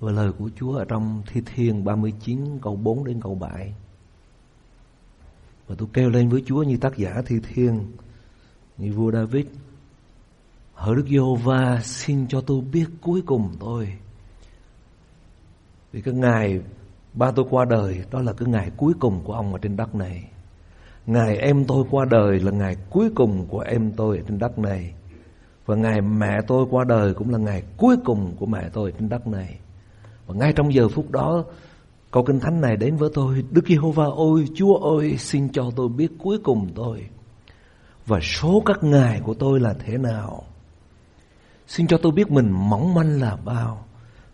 Và lời của Chúa ở trong Thi Thiên 39 câu 4 đến câu 7. Và tôi kêu lên với Chúa như tác giả Thi Thiên, như vua David. Hỡi Đức Giê-hô-va xin cho tôi biết cuối cùng tôi. Vì cái ngày ba tôi qua đời đó là cái ngày cuối cùng của ông ở trên đất này. Ngày em tôi qua đời là ngày cuối cùng của em tôi ở trên đất này. Và ngày mẹ tôi qua đời cũng là ngày cuối cùng của mẹ tôi trên đất này. Và ngay trong giờ phút đó, câu kinh thánh này đến với tôi. Đức Giê-hô-va ôi, Chúa ơi, xin cho tôi biết cuối cùng tôi. Và số các ngày của tôi là thế nào. Xin cho tôi biết mình mỏng manh là bao.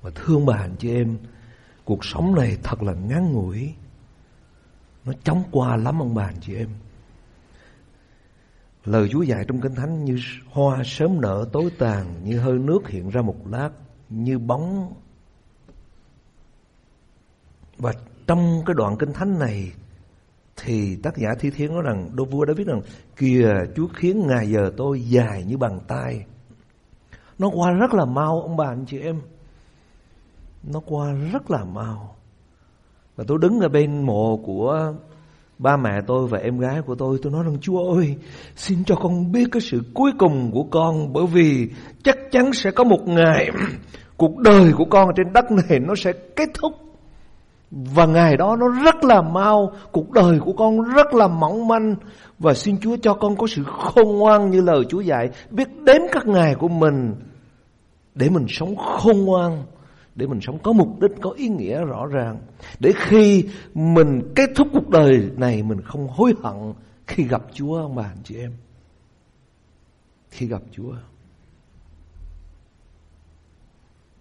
Và thương bà anh chị em, cuộc sống này thật là ngắn ngủi. Nó chóng qua lắm ông bà anh chị em. Lời Chúa dạy trong Kinh Thánh như hoa sớm nở tối tàn, như hơi nước hiện ra một lát, như bóng. Và trong cái đoạn Kinh Thánh này thì tác giả Thi Thiên nói rằng, Đô Vua đã viết rằng, kìa Chúa khiến ngày giờ tôi dài như bàn tay. Nó qua rất là mau ông bà anh chị em. Nó qua rất là mau. Và tôi đứng ở bên mộ của ba mẹ tôi và em gái của tôi tôi nói rằng Chúa ơi xin cho con biết cái sự cuối cùng của con bởi vì chắc chắn sẽ có một ngày cuộc đời của con trên đất này nó sẽ kết thúc và ngày đó nó rất là mau cuộc đời của con rất là mỏng manh và xin Chúa cho con có sự khôn ngoan như lời Chúa dạy biết đếm các ngày của mình để mình sống khôn ngoan để mình sống có mục đích, có ý nghĩa rõ ràng. Để khi mình kết thúc cuộc đời này mình không hối hận khi gặp Chúa ông bà anh chị em. Khi gặp Chúa.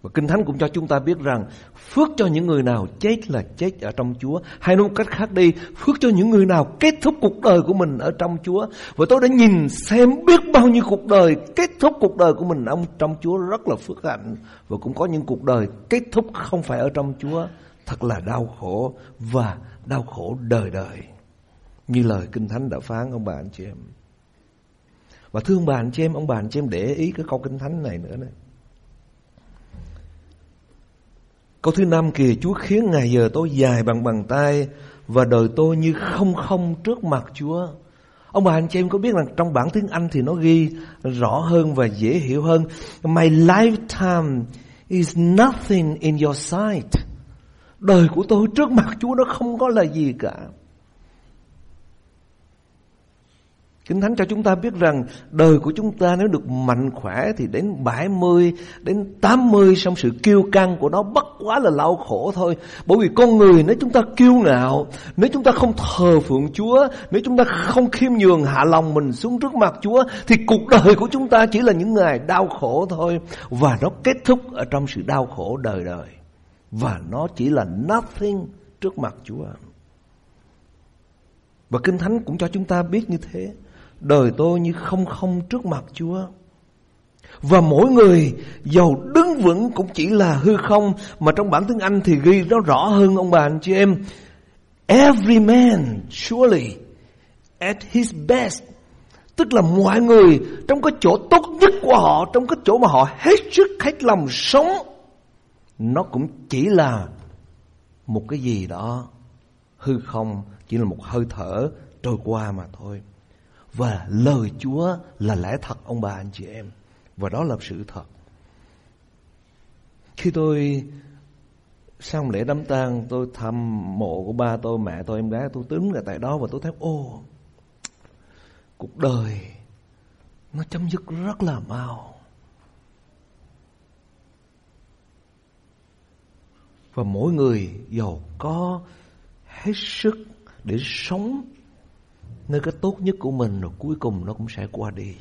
Và Kinh Thánh cũng cho chúng ta biết rằng phước cho những người nào chết là chết ở trong Chúa. Hay nói một cách khác đi, phước cho những người nào kết thúc cuộc đời của mình ở trong Chúa. Và tôi đã nhìn xem biết bao nhiêu cuộc đời kết thúc cuộc đời của mình ông trong Chúa rất là phước hạnh. Và cũng có những cuộc đời kết thúc không phải ở trong Chúa. Thật là đau khổ và đau khổ đời đời. Như lời Kinh Thánh đã phán ông bà anh chị em. Và thương bà anh chị em, ông bà anh chị em để ý cái câu Kinh Thánh này nữa này. Câu thứ năm kìa, Chúa khiến ngày giờ tôi dài bằng bàn tay và đời tôi như không không trước mặt Chúa. Ông bà, anh chị em có biết rằng trong bản tiếng Anh thì nó ghi rõ hơn và dễ hiểu hơn. My lifetime is nothing in your sight. Đời của tôi trước mặt Chúa nó không có là gì cả. Kinh Thánh cho chúng ta biết rằng đời của chúng ta nếu được mạnh khỏe thì đến 70, đến 80 xong sự kiêu căng của nó bất quá là đau khổ thôi. Bởi vì con người nếu chúng ta kiêu ngạo, nếu chúng ta không thờ phượng Chúa, nếu chúng ta không khiêm nhường hạ lòng mình xuống trước mặt Chúa thì cuộc đời của chúng ta chỉ là những ngày đau khổ thôi. Và nó kết thúc ở trong sự đau khổ đời đời. Và nó chỉ là nothing trước mặt Chúa. Và Kinh Thánh cũng cho chúng ta biết như thế. Đời tôi như không không trước mặt Chúa. Và mỗi người giàu đứng vững cũng chỉ là hư không mà trong bản tiếng Anh thì ghi nó rõ hơn ông bà anh chị em. Every man surely at his best. Tức là mọi người trong cái chỗ tốt nhất của họ, trong cái chỗ mà họ hết sức hết lòng sống. Nó cũng chỉ là một cái gì đó hư không, chỉ là một hơi thở trôi qua mà thôi. Và lời Chúa là lẽ thật ông bà anh chị em. Và đó là sự thật. Khi tôi xong lễ đám tang tôi thăm mộ của ba tôi, mẹ tôi, em gái tôi đứng ở tại đó và tôi thấy ô cuộc đời nó chấm dứt rất là mau. Và mỗi người giàu có hết sức để sống nơi cái tốt nhất của mình rồi cuối cùng nó cũng sẽ qua đi.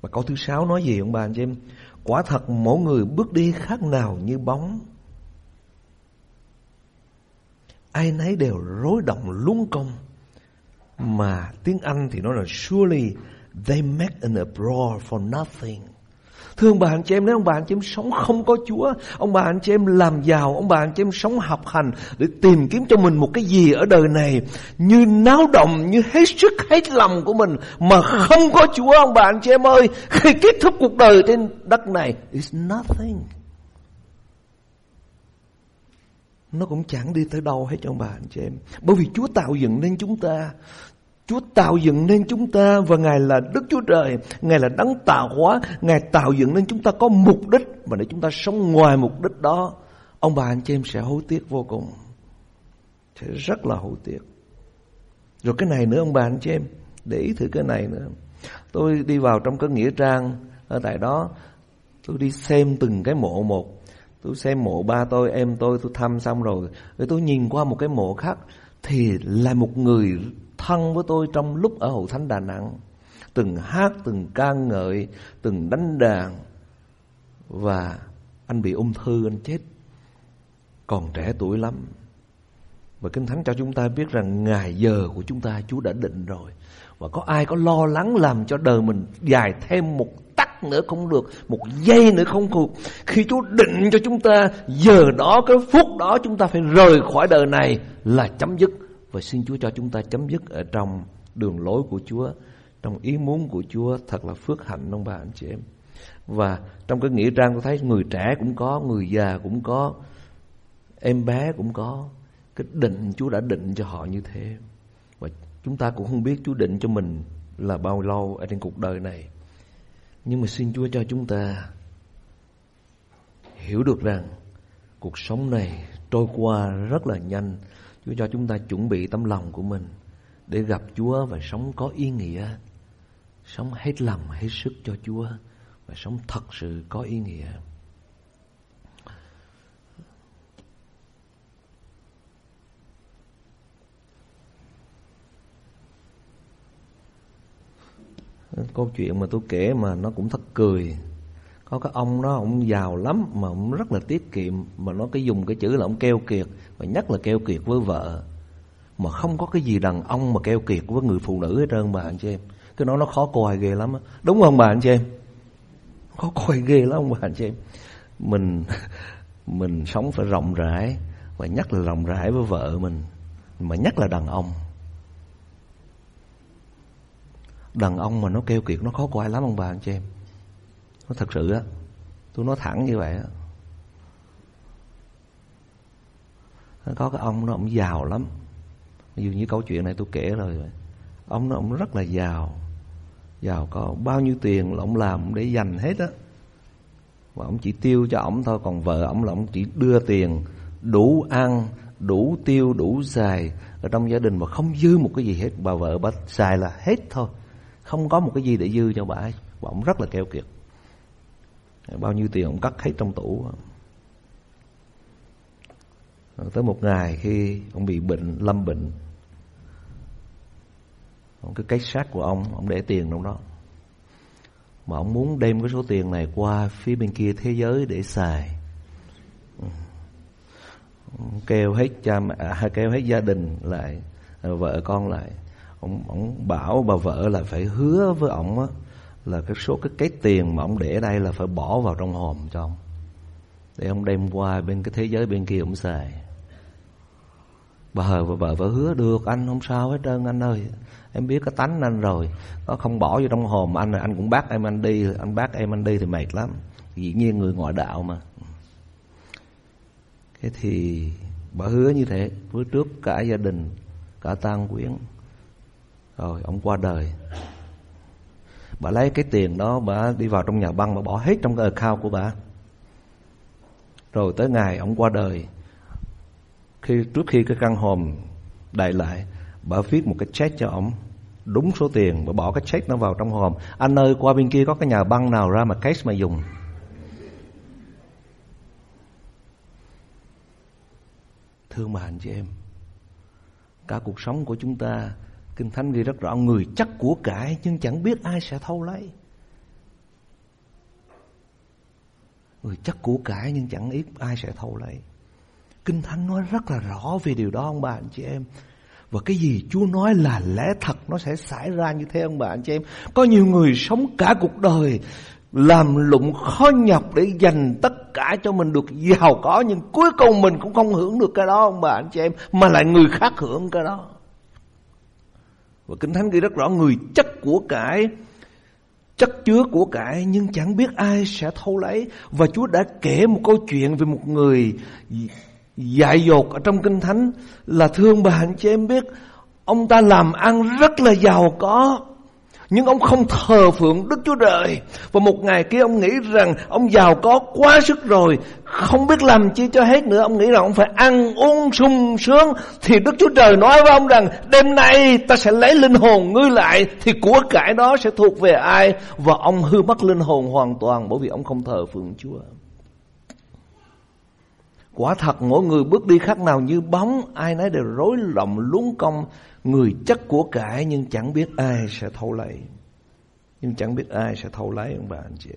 Và câu thứ sáu nói gì ông bà anh chị em? Quả thật mỗi người bước đi khác nào như bóng. Ai nấy đều rối động lung công. Mà tiếng Anh thì nói là, surely they make an uproar for nothing. Thưa ông bà anh chị em, nếu ông bà anh chị em sống không có Chúa, ông bà anh chị em làm giàu, ông bà anh chị em sống học hành để tìm kiếm cho mình một cái gì ở đời này như náo động, như hết sức hết lòng của mình mà không có Chúa ông bà anh chị em ơi, khi kết thúc cuộc đời trên đất này, it's nothing. nó cũng chẳng đi tới đâu hết cho ông bà anh chị em. Bởi vì Chúa tạo dựng nên chúng ta. Chúa tạo dựng nên chúng ta và Ngài là Đức Chúa Trời, Ngài là đấng tạo hóa, Ngài tạo dựng nên chúng ta có mục đích và để chúng ta sống ngoài mục đích đó, ông bà anh chị em sẽ hối tiếc vô cùng. Sẽ rất là hối tiếc. Rồi cái này nữa ông bà anh chị em, để ý thử cái này nữa. Tôi đi vào trong cái nghĩa trang ở tại đó, tôi đi xem từng cái mộ một. Tôi xem mộ ba tôi, em tôi, tôi thăm xong rồi. Rồi tôi nhìn qua một cái mộ khác thì là một người thân với tôi trong lúc ở hậu Thánh Đà Nẵng. Từng hát, từng ca ngợi, từng đánh đàn. Và anh bị ung thư, anh chết. Còn trẻ tuổi lắm. Và Kinh Thánh cho chúng ta biết rằng ngày giờ của chúng ta Chúa đã định rồi. Và có ai có lo lắng làm cho đời mình dài thêm một tắc nữa không được, một giây nữa không được. Khi Chúa định cho chúng ta, giờ đó, cái phút đó chúng ta phải rời khỏi đời này là chấm dứt. Và xin Chúa cho chúng ta chấm dứt ở trong đường lối của Chúa, trong ý muốn của Chúa thật là phước hạnh ông bà anh chị em. Và trong cái nghĩa trang tôi thấy người trẻ cũng có, người già cũng có, em bé cũng có. Cái định Chúa đã định cho họ như thế. Và chúng ta cũng không biết Chúa định cho mình là bao lâu ở trên cuộc đời này. Nhưng mà xin Chúa cho chúng ta hiểu được rằng cuộc sống này trôi qua rất là nhanh. Chúa cho chúng ta chuẩn bị tấm lòng của mình để gặp Chúa và sống có ý nghĩa. Sống hết lòng, hết sức cho Chúa và sống thật sự có ý nghĩa. câu chuyện mà tôi kể mà nó cũng thất cười có cái ông đó, ông giàu lắm, mà ông rất là tiết kiệm. Mà nó cái dùng cái chữ là ông keo kiệt và nhất là keo kiệt với vợ. Mà không có cái gì đàn ông mà keo kiệt với người phụ nữ hết trơn, bà anh chị em. Cái nó nó khó coi ghê lắm đúng không, bà anh chị em? Khó coi ghê lắm, bà anh chị em. Mình mình sống phải rộng rãi, và nhất là rộng rãi với vợ mình, mà nhất là đàn ông. Đàn ông mà nó keo kiệt, nó khó coi lắm ông bà anh chị em? Nó thật sự á. Tôi nói thẳng như vậy á. Có cái ông nó ông giàu lắm. Ví dụ như câu chuyện này tôi kể rồi ông nó ông rất là giàu. Giàu có bao nhiêu tiền là ông làm để dành hết á. Và ông chỉ tiêu cho ông thôi, còn vợ ông là ông chỉ đưa tiền, đủ ăn, đủ tiêu, đủ xài. Ở trong gia đình mà không dư một cái gì hết, bà vợ bà xài là hết thôi. Không có một cái gì để dư cho bà ấy. Và ông rất là keo kiệt bao nhiêu tiền ông cắt hết trong tủ. Rồi tới một ngày khi ông bị bệnh lâm bệnh ông cái cái xác của ông ông để tiền trong đó. Mà ông muốn đem cái số tiền này qua phía bên kia thế giới để xài. Ông kêu hết cha mẹ à, kêu hết gia đình lại vợ con lại. Ông ông bảo bà vợ là phải hứa với ông á là cái số, cái cái tiền mà ông để đây là phải bỏ vào trong hòm cho ông. Để ông đem qua bên cái thế giới bên kia ông xài. Bà và vợ vợ hứa, được, anh không sao hết trơn, anh ơi. Em biết cái tánh anh rồi. Nó không bỏ vô trong hòm anh anh cũng bắt em anh đi, anh bắt em anh đi thì mệt lắm. Dĩ nhiên người ngoại đạo mà. Cái thì bà hứa như thế, với trước cả gia đình, cả tang quyến. Rồi ông qua đời bà lấy cái tiền đó bà đi vào trong nhà băng bà bỏ hết trong cái account của bà. Rồi tới ngày ông qua đời, khi, trước khi cái căn hòm đại lại, bà viết một cái check cho ông. Đúng số tiền, bà bỏ cái check nó vào trong hòm. Anh ơi, qua bên kia có cái nhà băng nào ra mà cash mà dùng? Thương bà anh chị em, cả cuộc sống của chúng ta Kinh Thánh ghi rất rõ, người chắc của cải nhưng chẳng biết ai sẽ thâu lấy. Người chắc của cải nhưng chẳng biết ai sẽ thâu lấy. Kinh Thánh nói rất là rõ về điều đó, ông bà, anh chị em. Và cái gì Chúa nói là lẽ thật, nó sẽ xảy ra như thế, ông bà, anh chị em. Có nhiều người sống cả cuộc đời làm lụng khó nhọc để dành tất cả cho mình được giàu có, nhưng cuối cùng mình cũng không hưởng được cái đó, ông bà, anh chị em, mà lại người khác hưởng cái đó. Và Kinh Thánh ghi rất rõ, người chất của cải, chất chứa của cải, nhưng chẳng biết ai sẽ thâu lấy. Và Chúa đã kể một câu chuyện về một người dại dột ở trong kinh thánh là thương bà anh chị em biết, ông ta làm ăn rất là giàu có nhưng ông không thờ phượng Đức Chúa Trời. Và một ngày kia ông nghĩ rằng Ông giàu có quá sức rồi, Không biết làm chi cho hết nữa. Ông nghĩ rằng ông phải ăn uống sung sướng. Thì Đức Chúa Trời nói với ông rằng, Đêm nay ta sẽ lấy linh hồn ngươi lại, Thì của cải đó sẽ thuộc về ai? Và ông hư mất linh hồn hoàn toàn Bởi vì ông không thờ phượng Chúa. Quả thật, mỗi người bước đi khác nào như bóng, Ai nấy đều rối lòng lúng công. Người chất của cải nhưng chẳng biết ai sẽ thâu lấy Nhưng chẳng biết ai sẽ thâu lấy ông bà anh chị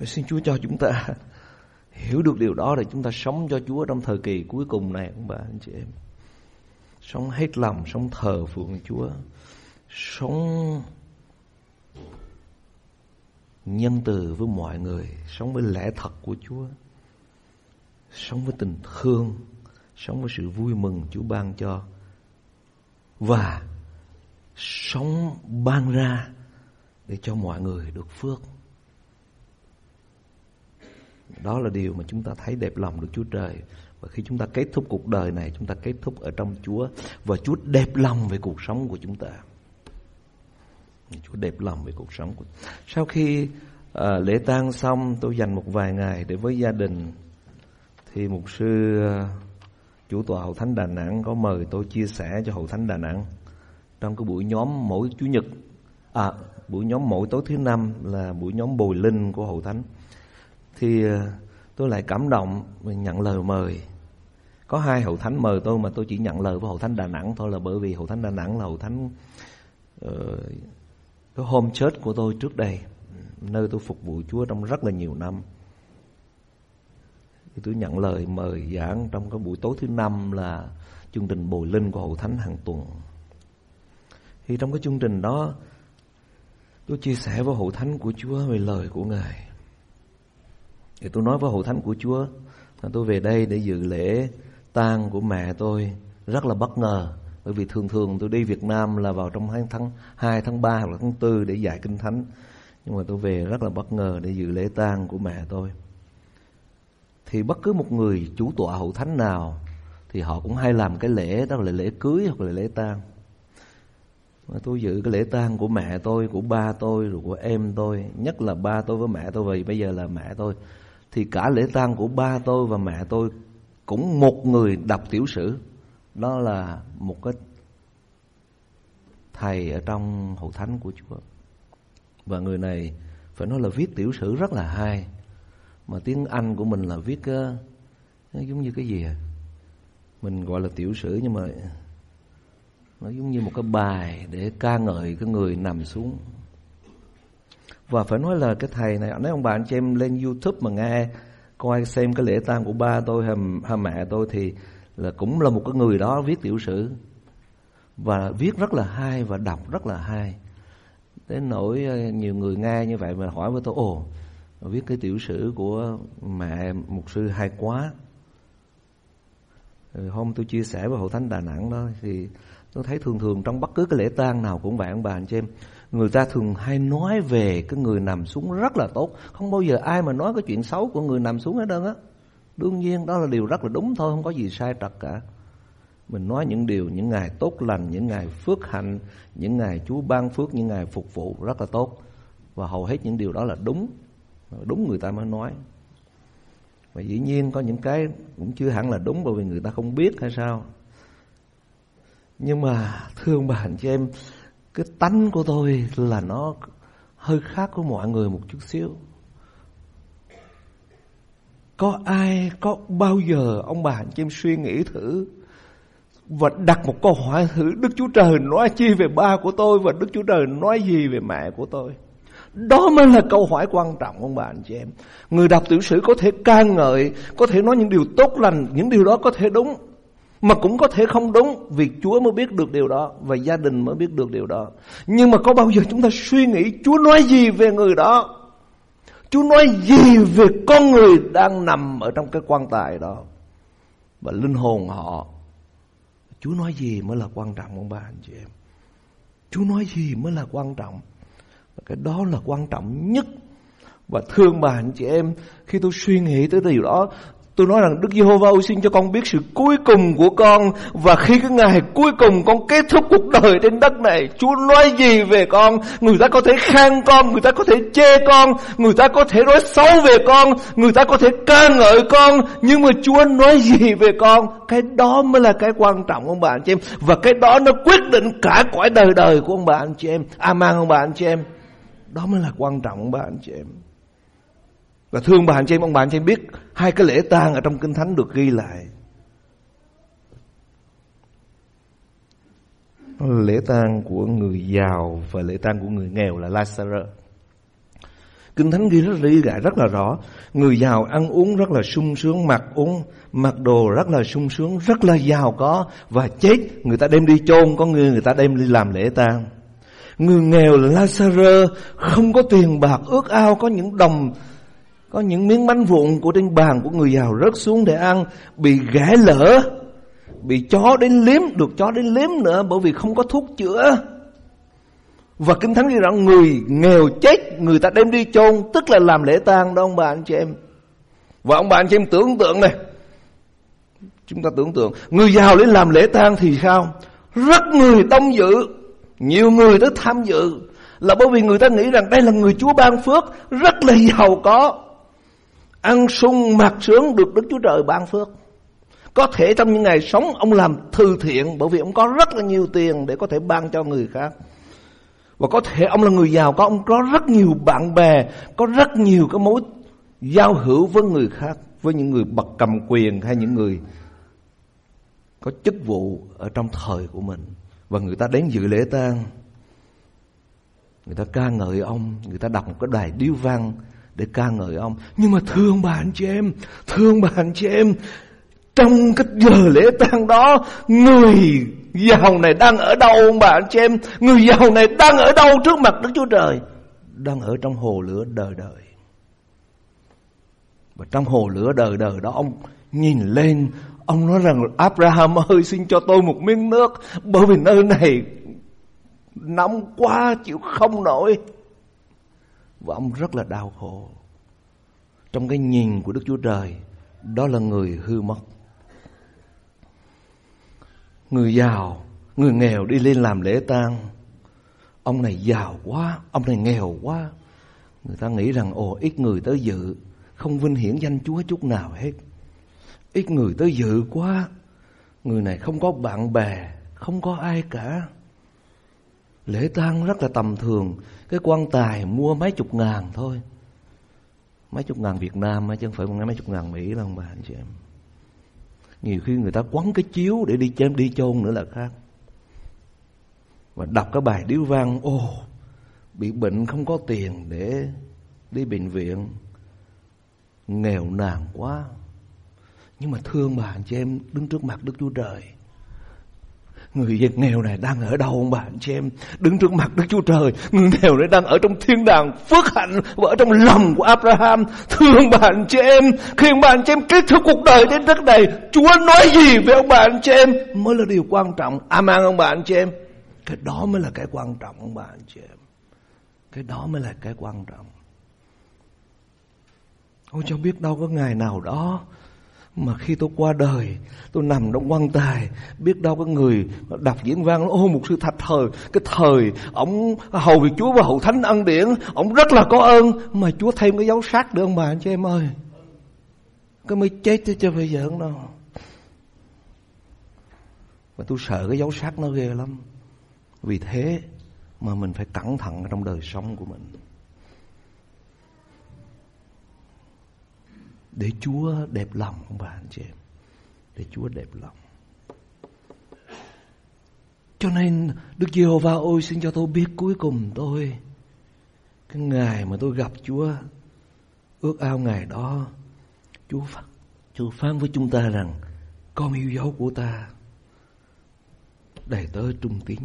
Vậy xin Chúa cho chúng ta hiểu được điều đó để chúng ta sống cho Chúa trong thời kỳ cuối cùng này ông bà anh chị em. Sống hết lòng, sống thờ phượng Chúa. Sống nhân từ với mọi người, sống với lẽ thật của Chúa. Sống với tình thương, sống với sự vui mừng Chúa ban cho. Và sống ban ra để cho mọi người được phước. Đó là điều mà chúng ta thấy đẹp lòng được Chúa Trời. Và khi chúng ta kết thúc cuộc đời này, chúng ta kết thúc ở trong Chúa. Và Chúa đẹp lòng về cuộc sống của chúng ta. Chúa đẹp lòng về cuộc sống của Sau khi à, lễ tang xong tôi dành một vài ngày để với gia đình thì mục sư ờ, chủ tọa hậu thánh Đà Nẵng có mời tôi chia sẻ cho hậu thánh Đà Nẵng. Trong cái buổi nhóm mỗi chủ nhật à buổi nhóm mỗi tối thứ năm là buổi nhóm bồi linh của hậu thánh. Thì ờ, tôi lại cảm động nhận lời mời. Có hai hậu thánh mời tôi mà tôi chỉ nhận lời với hậu thánh Đà Nẵng thôi là bởi vì hậu thánh Đà Nẵng là hậu thánh uh, cái home church của tôi trước đây nơi tôi phục vụ Chúa trong rất là nhiều năm. Thì tôi nhận lời mời giảng trong cái buổi tối thứ năm là chương trình bồi linh của Hội Thánh hàng tuần. Thì trong cái chương trình đó tôi chia sẻ với Hội Thánh của Chúa về lời của Ngài. Thì tôi nói với Hội Thánh của Chúa là tôi về đây để dự lễ tang của mẹ tôi rất là bất ngờ bởi vì thường thường tôi đi Việt Nam là vào trong tháng 2, tháng 3 hoặc là tháng 4 để dạy kinh thánh nhưng mà tôi về rất là bất ngờ để dự lễ tang của mẹ tôi thì bất cứ một người chủ tọa hậu thánh nào thì họ cũng hay làm cái lễ, đó là lễ cưới hoặc là lễ tang. Mà tôi dự cái lễ tang của mẹ tôi, của ba tôi, rồi của em tôi, nhất là ba tôi với mẹ tôi, vì bây giờ là mẹ tôi, thì cả lễ tang của ba tôi và mẹ tôi cũng một người đọc tiểu sử. Đó là một cái thầy ở trong hậu thánh của Chúa. Và người này phải nói là viết tiểu sử rất là hay mà tiếng Anh của mình là viết uh, giống như cái gì à? Mình gọi là tiểu sử nhưng mà nó giống như một cái bài để ca ngợi cái người nằm xuống. Và phải nói là cái thầy này nếu ông bà anh chị em lên youtube mà nghe coi xem cái lễ tang của ba tôi hay, hay mẹ tôi thì là cũng là một cái người đó viết tiểu sử. Và viết rất là hay và đọc rất là hay. Đến nỗi ờ, nhiều người nghe như vậy mà hỏi với tôi ồ viết cái tiểu sử của mẹ mục sư hay quá. Rồi hôm tôi chia sẻ với hội thánh đà nẵng đó, thì tôi thấy thường thường trong bất cứ cái lễ tang nào cũng vậy, ông bà, anh chị em, người ta thường hay nói về cái người nằm xuống rất là tốt. Không bao giờ ai mà nói cái chuyện xấu của người nằm xuống hết đơn á. Đương nhiên đó là điều rất là đúng thôi, không có gì sai trật cả. Mình nói những điều, những ngày tốt lành, những ngày phước hạnh, những ngày chúa ban phước, những ngày phục vụ rất là tốt. Và hầu hết những điều đó là đúng đúng người ta mới nói. Và dĩ nhiên có những cái cũng chưa hẳn là đúng bởi vì người ta không biết hay sao. Nhưng mà, thương bà anh chị em, cái tánh của tôi là nó hơi khác của mọi người một chút xíu. Có ai, có bao giờ ông bà anh chị em suy nghĩ thử và đặt một câu hỏi thử Đức Chúa Trời nói chi về ba của tôi và Đức Chúa Trời nói gì về mẹ của tôi. Đó mới là câu hỏi quan trọng ông bà anh chị em. Người đọc tiểu sử có thể ca ngợi, có thể nói những điều tốt lành, những điều đó có thể đúng. Mà cũng có thể không đúng vì Chúa mới biết được điều đó và gia đình mới biết được điều đó. Nhưng mà có bao giờ chúng ta suy nghĩ Chúa nói gì về người đó? Chúa nói gì về con người đang nằm ở trong cái quan tài đó? Và linh hồn họ Chúa nói gì mới là quan trọng ông bà anh chị em Chúa nói gì mới là quan trọng cái đó là quan trọng nhất. Và thương bà anh chị em, Khi tôi suy nghĩ tới điều đó, Tôi nói rằng Đức Giê-hô-va xin cho con biết sự cuối cùng của con. Và khi cái ngày cuối cùng con kết thúc cuộc đời trên đất này, Chúa nói gì về con? Người ta có thể khen con, Người ta có thể chê con, Người ta có thể nói xấu về con, Người ta có thể ca ngợi con. Nhưng mà Chúa nói gì về con? Cái đó mới là cái quan trọng, ông bà anh chị em. Và cái đó nó quyết định cả cõi đời đời của ông bà anh chị em. Amen, ông bà anh chị em. Đó mới là quan trọng ông bà anh chị em và thương bà anh chị em, ông bà anh chị em biết hai cái lễ tang ở trong Kinh Thánh được ghi lại. Lễ tang của người giàu và lễ tang của người nghèo là Lazarus. Kinh Thánh ghi rất lý giải rất là rõ. Người giàu ăn uống rất là sung sướng, mặc uống, mặc đồ rất là sung sướng, rất là giàu có và chết người ta đem đi chôn, có người người ta đem đi làm lễ tang. Người nghèo là Lazaro không có tiền bạc, ước ao có những đồng, có những miếng bánh vụn của trên bàn của người giàu rớt xuống để ăn, Bị gãy lỡ, Bị chó đến liếm, Được chó đến liếm nữa Bởi vì không có thuốc chữa. Và Kinh Thánh ghi rằng người nghèo chết, Người ta đem đi chôn, Tức là làm lễ tang đó, ông bà, anh chị em. Và ông bà, anh chị em tưởng tượng này, Chúng ta tưởng tượng, Người giàu đến làm lễ tang thì sao? Rất người đông dự. Nhiều người tới tham dự Là bởi vì người ta nghĩ rằng đây là người Chúa ban phước, Rất là giàu có. Ăn sung mặc sướng được Đức Chúa Trời ban phước. Có thể trong những ngày sống, Ông làm thư thiện Bởi vì ông có rất là nhiều tiền Để có thể ban cho người khác. Và có thể ông là người giàu Có, ông có rất nhiều bạn bè, Có rất nhiều cái mối giao hữu với người khác, Với những người bậc cầm quyền Hay những người có chức vụ Ở trong thời của mình. Và người ta đến dự lễ tang Người ta ca ngợi ông Người ta đọc một cái đài điêu văn để ca ngợi ông. Nhưng mà thương bà anh chị em, thương bà anh chị em, trong cái giờ lễ tang đó, người giàu này đang ở đâu ông bà anh chị em? Người giàu này đang ở đâu trước mặt Đức Chúa Trời? Đang ở trong hồ lửa đời đời. Và trong hồ lửa đời đời đó ông nhìn lên Ông nói rằng Abraham ơi, xin cho tôi một miếng nước, Bởi vì nơi này nóng quá, chịu không nổi. Và ông rất là đau khổ. Trong cái nhìn của Đức Chúa Trời, Đó là người hư mất. Người giàu, Người nghèo đi lên làm lễ tang. Ông này giàu quá, Ông này nghèo quá. Người ta nghĩ rằng, ồ, ít người tới dự, Không vinh hiển danh Chúa chút nào hết. Ít người tới dự quá. Người này không có bạn bè Không có ai cả. Lễ tang rất là tầm thường. Cái quan tài mua mấy chục ngàn thôi. Mấy chục ngàn Việt Nam chứ không phải mấy chục ngàn Mỹ đâu bà anh chị em. Nhiều khi người ta quấn cái chiếu để đi chém đi chôn nữa là khác. Và đọc cái bài điếu văn ô, Bị bệnh không có tiền để đi bệnh viện. Nghèo nàn quá. Nhưng mà thương bà anh chị em đứng trước mặt Đức Chúa Trời. Người dân nghèo này đang ở đâu ông bà anh chị em? Đứng trước mặt Đức Chúa Trời, Người nghèo này đang ở trong thiên đàng phước hạnh Và ở trong lòng của Abraham. Thương bà anh chị em Khi ông bà anh chị em kết thúc cuộc đời trên đất này. Chúa nói gì với ông bà anh chị em? Mới là điều quan trọng. Amen, ông bà anh chị em. Cái đó mới là cái quan trọng, ông bà anh chị em. Cái đó mới là cái quan trọng. Ôi cho biết đâu có ngày nào đó mà khi tôi qua đời, Tôi nằm trong quan tài, Biết đâu có người đọc diễn văn Ô một sư thạch thời. Cái thời Ông hầu việc Chúa và hậu thánh ân điển, Ông rất là có ơn. Mà Chúa thêm cái dấu sát được ông bà, anh chị em ơi. Cái mới chết chứ chưa phải giỡn đâu. Mà tôi sợ cái dấu sát nó ghê lắm. Vì thế Mà mình phải cẩn thận trong đời sống của mình. Để Chúa đẹp lòng ông bà anh chị em? Để Chúa đẹp lòng. Cho nên Đức Giê-hô-va ôi xin cho tôi biết cuối cùng tôi cái ngày mà tôi gặp Chúa ước ao ngày đó Chúa phán, Chúa phán với chúng ta rằng con yêu dấu của ta đầy tớ trung tín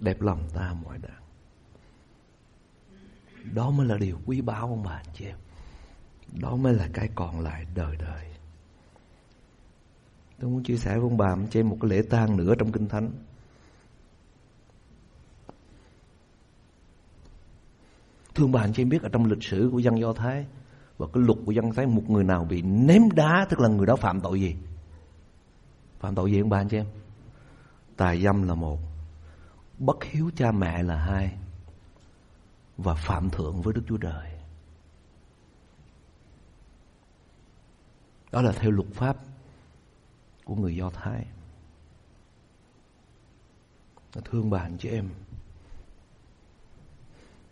đẹp lòng ta mọi đàng. đó mới là điều quý báu ông bà anh chị em? Đó mới là cái còn lại đời đời Tôi muốn chia sẻ với ông bà trên một cái lễ tang nữa trong Kinh Thánh Thương bà anh chị biết ở trong lịch sử của dân Do Thái và cái luật của dân Thái một người nào bị ném đá tức là người đó phạm tội gì? Phạm tội gì ông bà anh chị em? Tài dâm là một, bất hiếu cha mẹ là hai và phạm thượng với Đức Chúa Trời. Đó là theo luật pháp của người Do Thái. Thương bà anh chị em.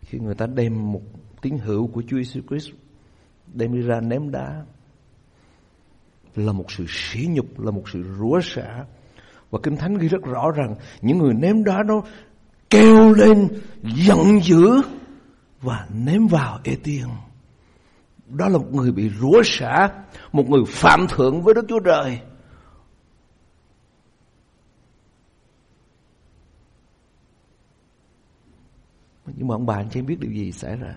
Khi người ta đem một tín hữu của Chúa Jesus Christ Đem đi ra ném đá, Là một sự sỉ nhục, Là một sự rủa xả. Và Kinh Thánh ghi rất rõ rằng Những người ném đá đó Kêu lên, giận dữ Và ném vào ê tiên đó là một người bị rủa xả, Một người phạm thượng với Đức Chúa Trời. Nhưng mà ông bà anh chị biết điều gì xảy ra?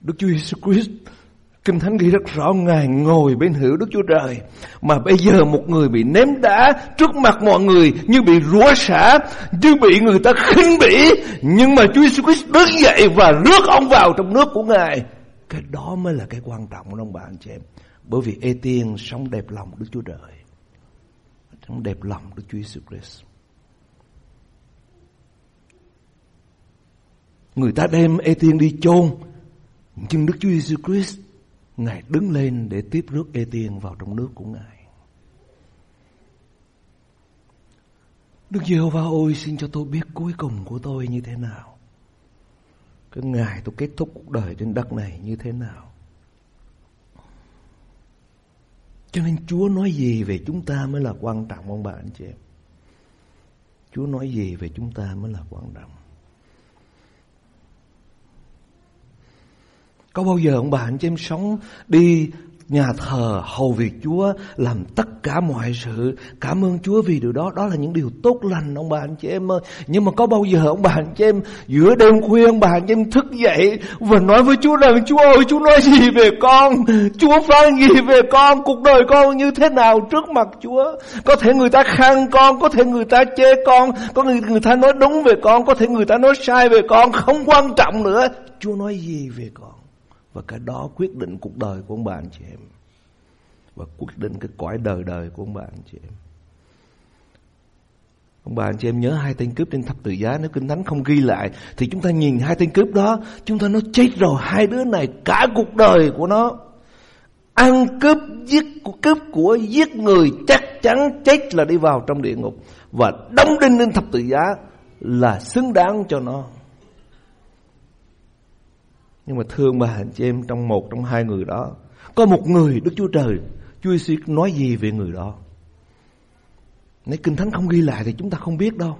Đức Chúa Jesus Christ, Kinh Thánh ghi rất rõ, Ngài ngồi bên hữu Đức Chúa Trời. Mà bây giờ một người bị ném đá Trước mặt mọi người Như bị rủa xả, Như bị người ta khinh bỉ, Nhưng mà Chúa Jesus Christ đứng dậy Và rước ông vào trong nước của Ngài. Cái đó mới là cái quan trọng của ông bà anh chị em? Bởi vì Ê Tiên sống đẹp lòng Đức Chúa Trời. Sống đẹp lòng Đức Chúa Jesus Christ. Người ta đem ê tiên đi chôn, Nhưng Đức Chúa Giêsu Christ, Ngài đứng lên để tiếp rước ê tiên vào trong nước của Ngài. Đức Giê-hô-va ôi xin cho tôi biết cuối cùng của tôi như thế nào. Cái ngày tôi kết thúc cuộc đời trên đất này như thế nào? Cho nên Chúa nói gì về chúng ta mới là quan trọng, ông bà, anh chị em? Chúa nói gì về chúng ta mới là quan trọng? Có bao giờ ông bà, anh chị em, sống đi nhà thờ hầu việc Chúa làm tất cả mọi sự. Cảm ơn Chúa vì điều đó. Đó là những điều tốt lành, ông bà, anh chị em ơi. Nhưng mà có bao giờ, ông bà, anh chị em, giữa đêm khuya, ông bà, anh chị em thức dậy và nói với Chúa rằng, Chúa ơi, Chúa nói gì về con? Chúa phán gì về con? Cuộc đời con như thế nào trước mặt Chúa? Có thể người ta khen con, có thể người ta chê con, có người người ta nói đúng về con, có thể người ta nói sai về con, không quan trọng nữa. Chúa nói gì về con? Và cái đó quyết định cuộc đời của ông bà anh chị em. Và quyết định cái cõi đời đời của ông bà anh chị em. Ông bà anh chị em nhớ hai tên cướp trên thập tự giá. Nếu Kinh Thánh không ghi lại, Thì chúng ta nhìn hai tên cướp đó. Chúng ta nó chết rồi, Hai đứa này cả cuộc đời của nó. Ăn cướp, giết cướp của giết người Chắc chắn chết là đi vào trong địa ngục. Và đóng đinh lên thập tự giá Là xứng đáng cho nó nhưng mà thương bà anh chị em trong một, trong hai người đó. Có một người Đức Chúa Trời, Chúa Giêsu nói gì về người đó? Nếu Kinh Thánh không ghi lại thì chúng ta không biết đâu.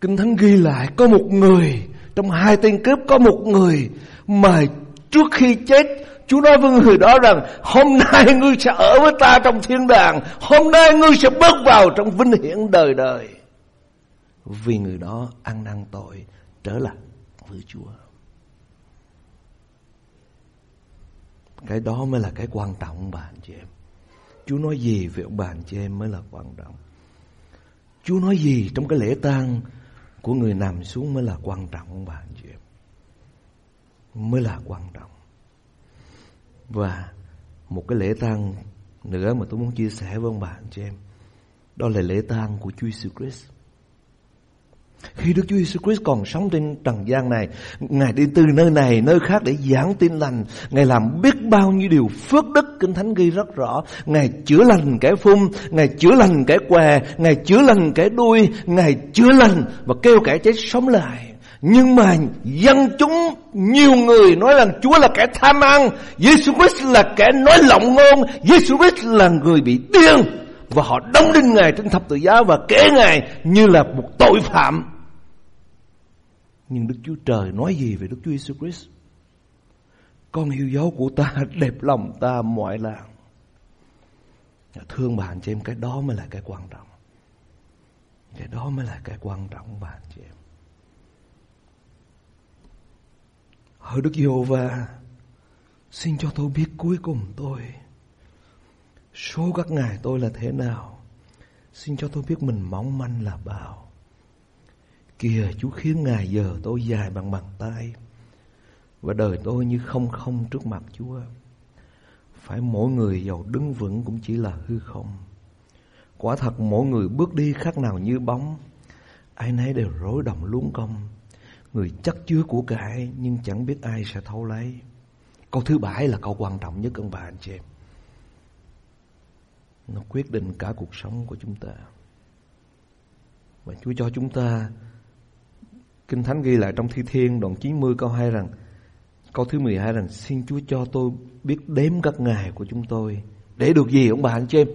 Kinh Thánh ghi lại có một người, Trong hai tên cướp có một người Mà trước khi chết, Chúa nói với người đó rằng, Hôm nay ngươi sẽ ở với ta trong thiên đàng, Hôm nay ngươi sẽ bước vào trong vinh hiển đời đời. Vì người đó ăn năn tội, Trở lại với Chúa. Cái đó mới là cái quan trọng, bà anh chị em. Chúa nói gì về ông bà anh chị em mới là quan trọng. Chúa nói gì trong cái lễ tang của người nằm xuống mới là quan trọng, ông bà anh chị em. Mới là quan trọng. Và một cái lễ tang nữa mà tôi muốn chia sẻ với ông bà anh chị em. Đó là lễ tang của Chúa Jesus Christ. Khi Đức Chúa Jesus Christ còn sống trên trần gian này, Ngài đi từ nơi này nơi khác để giảng tin lành. Ngài làm biết bao nhiêu điều phước đức Kinh Thánh ghi rất rõ. Ngài chữa lành kẻ phun, Ngài chữa lành kẻ què, Ngài chữa lành kẻ đuôi, Ngài chữa lành và kêu kẻ chết sống lại. Nhưng mà dân chúng nhiều người nói rằng Chúa là kẻ tham ăn, Jesus Christ là kẻ nói lộng ngôn, Jesus Christ là người bị điên và họ đóng đinh Ngài trên thập tự giá và kể Ngài như là một tội phạm. Nhưng Đức Chúa Trời nói gì về Đức Chúa Jesus Christ? Con yêu dấu của ta đẹp lòng ta mọi làng. Thương bạn chị em cái đó mới là cái quan trọng. Cái đó mới là cái quan trọng bạn chị em. Hỡi Đức Giê-hô-va, xin cho tôi biết cuối cùng tôi Số các ngài tôi là thế nào Xin cho tôi biết mình mong manh là bao Kìa Chúa khiến ngày giờ tôi dài bằng bàn tay. Và đời tôi như không không trước mặt Chúa. Phải mỗi người giàu đứng vững cũng chỉ là hư không. Quả thật mỗi người bước đi khác nào như bóng, Ai nấy đều rối đồng luống công. Người chắc chứa của cải Nhưng chẳng biết ai sẽ thâu lấy. Câu thứ bảy là câu quan trọng nhất, ông bà anh chị. Em Nó quyết định cả cuộc sống của chúng ta. Và Chúa cho chúng ta Kinh Thánh ghi lại trong Thi Thiên, đoạn 90 câu 2 rằng, Câu thứ 12 rằng, Xin Chúa cho tôi biết đếm các ngày của chúng tôi. Để được gì, ông bà anh chị em?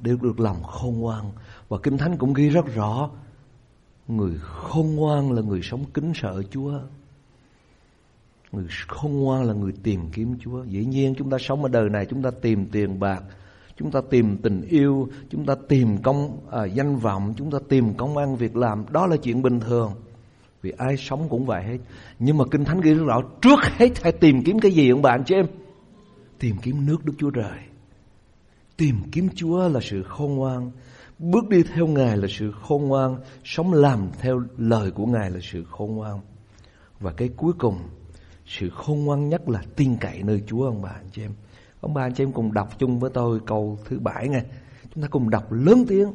Để được lòng khôn ngoan. Và Kinh Thánh cũng ghi rất rõ, Người khôn ngoan là người sống kính sợ Chúa. Người khôn ngoan là người tìm kiếm Chúa. Dĩ nhiên chúng ta sống ở đời này, Chúng ta tìm tiền bạc Chúng ta tìm tình yêu Chúng ta tìm công à, danh vọng Chúng ta tìm công ăn việc làm. Đó là chuyện bình thường. Vì ai sống cũng vậy hết. Nhưng mà Kinh Thánh ghi rất rõ Trước hết hãy tìm kiếm cái gì ông bạn chị em? Tìm kiếm nước Đức Chúa Trời. Tìm kiếm Chúa là sự khôn ngoan. Bước đi theo Ngài là sự khôn ngoan. Sống làm theo lời của Ngài là sự khôn ngoan. Và cái cuối cùng Sự khôn ngoan nhất là tin cậy nơi Chúa ông bạn chị em. Ông bà anh chị em cùng đọc chung với tôi câu thứ bảy nghe. Chúng ta cùng đọc lớn tiếng,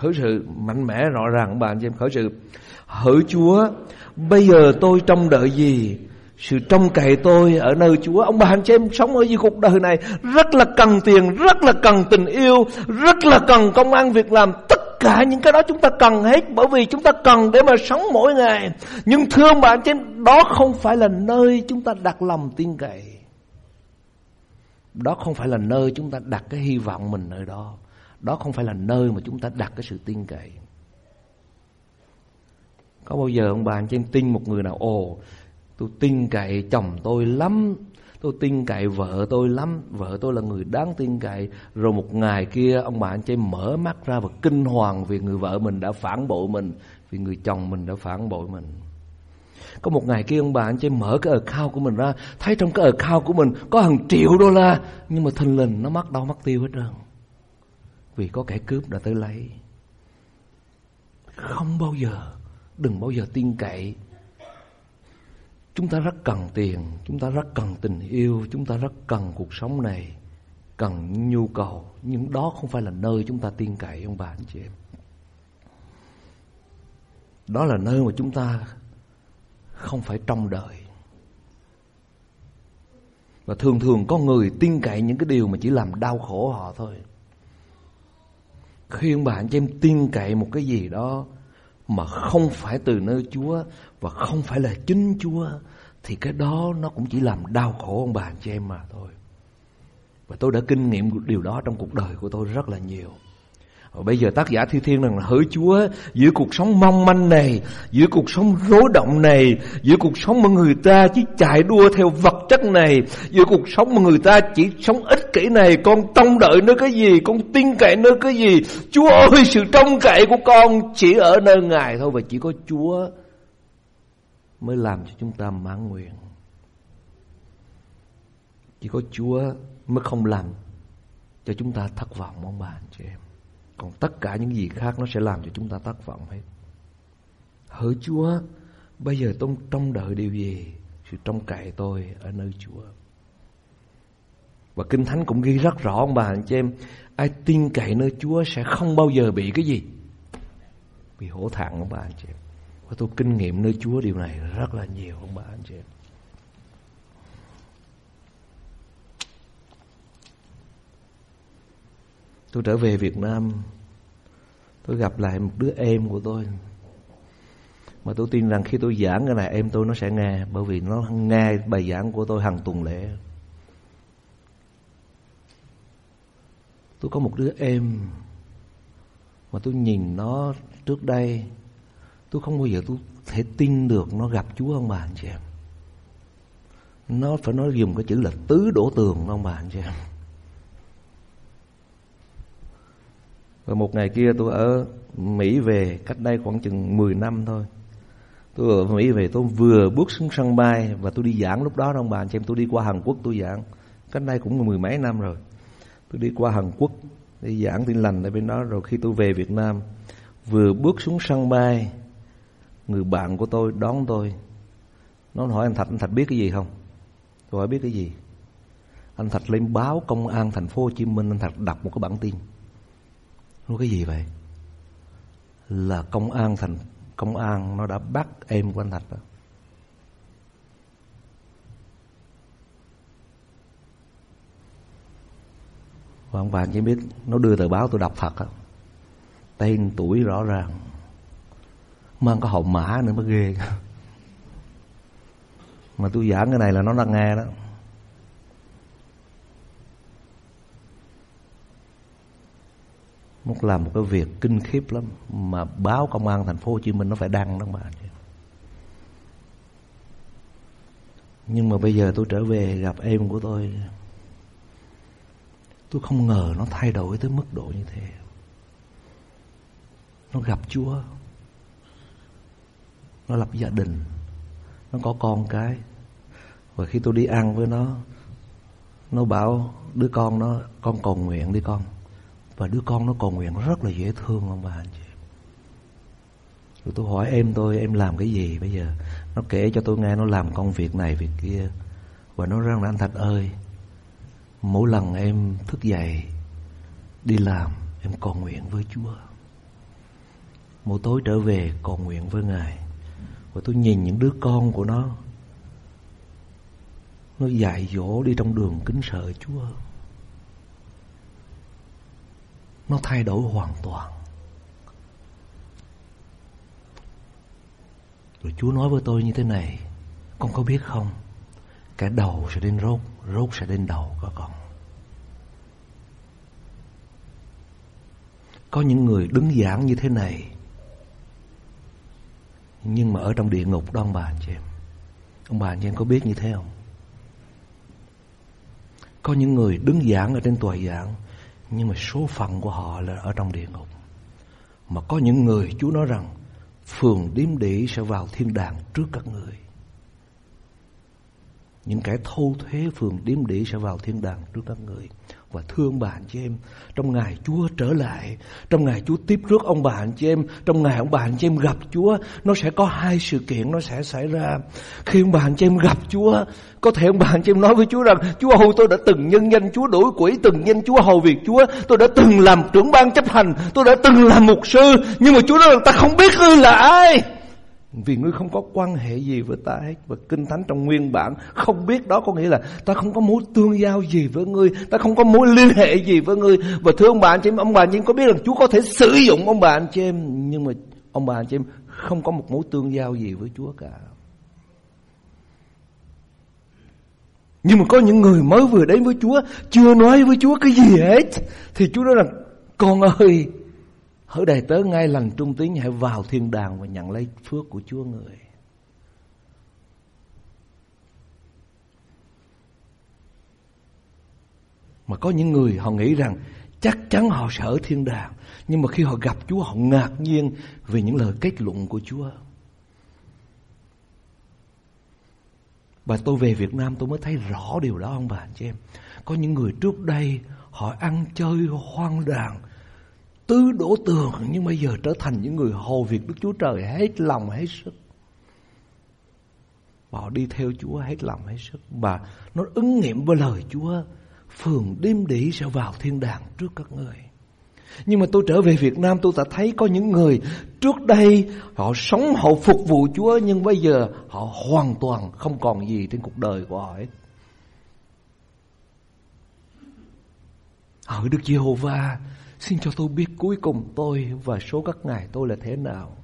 Khởi sự mạnh mẽ, rõ ràng, ông bà anh chị em khởi sự. Hỡi Chúa, Bây giờ tôi trông đợi gì? Sự trông cậy tôi ở nơi Chúa. Ông bà anh chị em sống ở dưới cuộc đời này, Rất là cần tiền, Rất là cần tình yêu, Rất là cần công ăn việc làm. Tất cả những cái đó chúng ta cần hết, Bởi vì chúng ta cần để mà sống mỗi ngày. Nhưng thưa ông bà anh chị em, Đó không phải là nơi chúng ta đặt lòng tin cậy. Đó không phải là nơi chúng ta đặt cái hy vọng mình nơi đó. Đó không phải là nơi mà chúng ta đặt cái sự tin cậy. Có bao giờ ông bà anh chị tin một người nào, Ồ, Tôi tin cậy chồng tôi lắm, Tôi tin cậy vợ tôi lắm, Vợ tôi là người đáng tin cậy. Rồi một ngày kia, ông bà anh chị mở mắt ra Và kinh hoàng vì người vợ mình đã phản bội mình, Vì người chồng mình đã phản bội mình. Có một ngày kia ông bà anh chị mở cái account của mình ra Thấy trong cái account của mình Có hàng triệu đô la. Nhưng mà thình lình nó mất đâu mất tiêu hết trơn. Vì có kẻ cướp đã tới lấy. Không bao giờ Đừng bao giờ tin cậy. Chúng ta rất cần tiền, chúng ta rất cần tình yêu, chúng ta rất cần cuộc sống này, cần nhu cầu, nhưng đó không phải là nơi chúng ta tin cậy ông bà anh chị em. Đó là nơi mà chúng ta không phải trong đời. Và thường thường có người tin cậy những cái điều mà chỉ làm đau khổ họ thôi. Khi ông cho em tin cậy một cái gì đó mà không phải từ nơi Chúa và không phải là chính Chúa, thì cái đó nó cũng chỉ làm đau khổ ông bà cho em mà thôi. Và tôi đã kinh nghiệm điều đó trong cuộc đời của tôi rất là nhiều. Bây giờ tác giả Thi Thiên rằng hỡi Chúa giữa cuộc sống mong manh này, giữa cuộc sống rối động này, giữa cuộc sống mà người ta chỉ chạy đua theo vật chất này, giữa cuộc sống mà người ta chỉ sống ích kỷ này, con trông đợi nơi cái gì, con tin cậy nơi cái gì. Chúa ơi sự trông cậy của con chỉ ở nơi Ngài thôi và chỉ có Chúa mới làm cho chúng ta mãn nguyện. Chỉ có Chúa mới không làm cho chúng ta thất vọng ông bà anh chị em. Còn tất cả những gì khác nó sẽ làm cho chúng ta thất vọng hết. Hỡi Chúa, bây giờ tôi trông đợi điều gì? Sự trông cậy tôi ở nơi Chúa. Và Kinh Thánh cũng ghi rất rõ ông bà anh chị em, ai tin cậy nơi Chúa sẽ không bao giờ bị cái gì? Bị hổ thẹn ông bà anh chị em. Và tôi kinh nghiệm nơi Chúa điều này rất là nhiều ông bà anh chị em. Tôi trở về Việt Nam. Tôi gặp lại một đứa em của tôi. Mà tôi tin rằng khi tôi giảng cái này, em tôi nó sẽ nghe, Bởi vì nó nghe bài giảng của tôi hàng tuần lễ. Tôi có một đứa em, Mà tôi nhìn nó trước đây, Tôi không bao giờ tôi thể tin được nó gặp Chúa ông bà anh chị em. Nó phải nói dùng cái chữ là tứ đổ tường ông bà anh chị em. Và một ngày kia tôi ở Mỹ về, cách đây khoảng chừng 10 năm thôi. Tôi ở Mỹ về, tôi vừa bước xuống sân bay Và tôi đi giảng lúc đó ông bà anh chị em tôi đi qua Hàn Quốc tôi giảng. Cách đây cũng mười mấy năm rồi. Tôi đi qua Hàn Quốc Đi giảng tin lành ở bên đó, Rồi khi tôi về Việt Nam, Vừa bước xuống sân bay, người bạn của tôi đón tôi. Nó hỏi anh Thạch anh Thạch biết cái gì không? Tôi hỏi, biết cái gì? Anh Thạch lên báo công an thành phố Hồ Chí Minh, anh Thạch đọc một cái bản tin nói cái gì vậy là công an thành, công an nó đã bắt em của anh Thạch đó. Và ông bạn chỉ biết nó đưa tờ báo tôi đọc thật á. Tên tuổi rõ ràng. Mang có hậu mã nữa mới ghê. Mà tôi giảng cái này là nó đang nghe đó. Nó làm một cái việc kinh khiếp lắm, mà báo công an thành phố Hồ Chí Minh nó phải đăng đó mà. Nhưng mà bây giờ tôi trở về gặp em của tôi Tôi không ngờ nó thay đổi tới mức độ như thế. Nó gặp Chúa, Nó lập gia đình, Nó có con cái. Và khi tôi đi ăn với nó Nó bảo, đứa con nó, Con cầu nguyện đi con. Và đứa con nó cầu nguyện rất là dễ thương ông bà anh chị? Rồi tôi hỏi em tôi Em làm cái gì bây giờ? Nó kể cho tôi nghe nó làm công việc này, việc kia. Và nó rằng là anh Thạch ơi, Mỗi lần em thức dậy, Đi làm, Em cầu nguyện với Chúa. Mỗi tối trở về, cầu nguyện với Ngài. Và tôi nhìn những đứa con của nó Nó dạy dỗ đi trong đường kính sợ Chúa. Nó thay đổi hoàn toàn. Rồi Chúa nói với tôi như thế này. Con có biết không? Cái đầu sẽ đến rốt Rốt sẽ đến đầu có con. Có những người đứng giảng như thế này. Nhưng mà ở trong địa ngục đó, ông bà anh chị em. Ông bà anh chị em có biết như thế không? Có những người đứng giảng ở trên tòa giảng. Nhưng mà số phận của họ là ở trong địa ngục. Mà có những người Chúa nói rằng, Phường điếm đỉ sẽ vào thiên đàng trước các người. Những kẻ thâu thuế phường điếm đỉ sẽ vào thiên đàng trước các người và thương bà anh chị em. Trong ngày Chúa trở lại, trong ngày Chúa tiếp rước ông bà anh chị em, trong ngày ông bà anh chị em gặp Chúa, nó sẽ có hai sự kiện nó sẽ xảy ra. Khi ông bà anh chị em gặp Chúa, có thể ông bà anh chị em nói với Chúa rằng, Chúa hầu tôi đã từng nhân danh Chúa đổi quỷ, từng nhân Chúa, hầu việc Chúa. Tôi đã từng làm trưởng ban chấp hành, tôi đã từng làm mục sư. Nhưng mà Chúa nói rằng, ta không biết ngươi là ai vì ngươi không có quan hệ gì với ta hết, Và Kinh Thánh trong nguyên bản Không biết đó có nghĩa là Ta không có mối tương giao gì với ngươi, Ta không có mối liên hệ gì với ngươi. Và thưa ông bà anh chị em, Ông bà anh chị em có biết rằng Chúa có thể sử dụng ông bà anh chị em? Nhưng mà ông bà anh chị em Không có một mối tương giao gì với Chúa cả. Nhưng mà có những người mới vừa đến với Chúa, Chưa nói với Chúa cái gì hết, Thì Chúa nói rằng, Con ơi Hỡi đầy tớ, ngay lần trung tín hãy vào thiên đàng và nhận lấy phước của Chúa người. Mà có những người họ nghĩ rằng chắc chắn họ sẽ ở thiên đàng. Nhưng mà khi họ gặp Chúa, họ ngạc nhiên về những lời kết luận của Chúa. Và tôi về Việt Nam tôi mới thấy rõ điều đó, ông bà anh chị em. Có những người trước đây họ ăn chơi hoang đàng tứ đổ tường, nhưng bây giờ trở thành những người hầu việc Đức Chúa Trời hết lòng, hết sức. Và họ đi theo Chúa hết lòng, hết sức và nó ứng nghiệm với lời Chúa. Phường đêm đỉ sẽ vào thiên đàng trước các người. Nhưng mà tôi trở về Việt Nam, tôi đã thấy có những người trước đây họ sống, họ phục vụ Chúa, nhưng bây giờ họ hoàn toàn không còn gì trên cuộc đời của họ hết. Ở Đức Giê-hô-va Xin cho tôi biết cuối cùng tôi và số các ngài tôi là thế nào.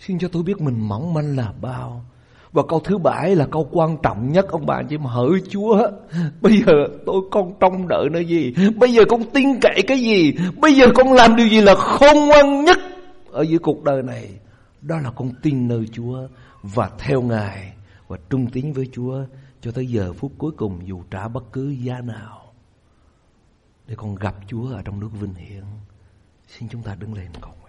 Xin cho tôi biết mình mỏng manh là bao. Và câu thứ bảy là câu quan trọng nhất, ông bà chị mà hỡi Chúa. Bây giờ tôi con trông đợi nơi gì? Bây giờ con tin cậy cái gì? Bây giờ con làm điều gì là khôn ngoan nhất ở giữa cuộc đời này? Đó là con tin nơi Chúa và theo Ngài và trung tín với Chúa cho tới giờ phút cuối cùng dù trả bất cứ giá nào để con gặp Chúa ở trong nước vinh hiển. Xin chúng ta đứng lên cầu nguyện.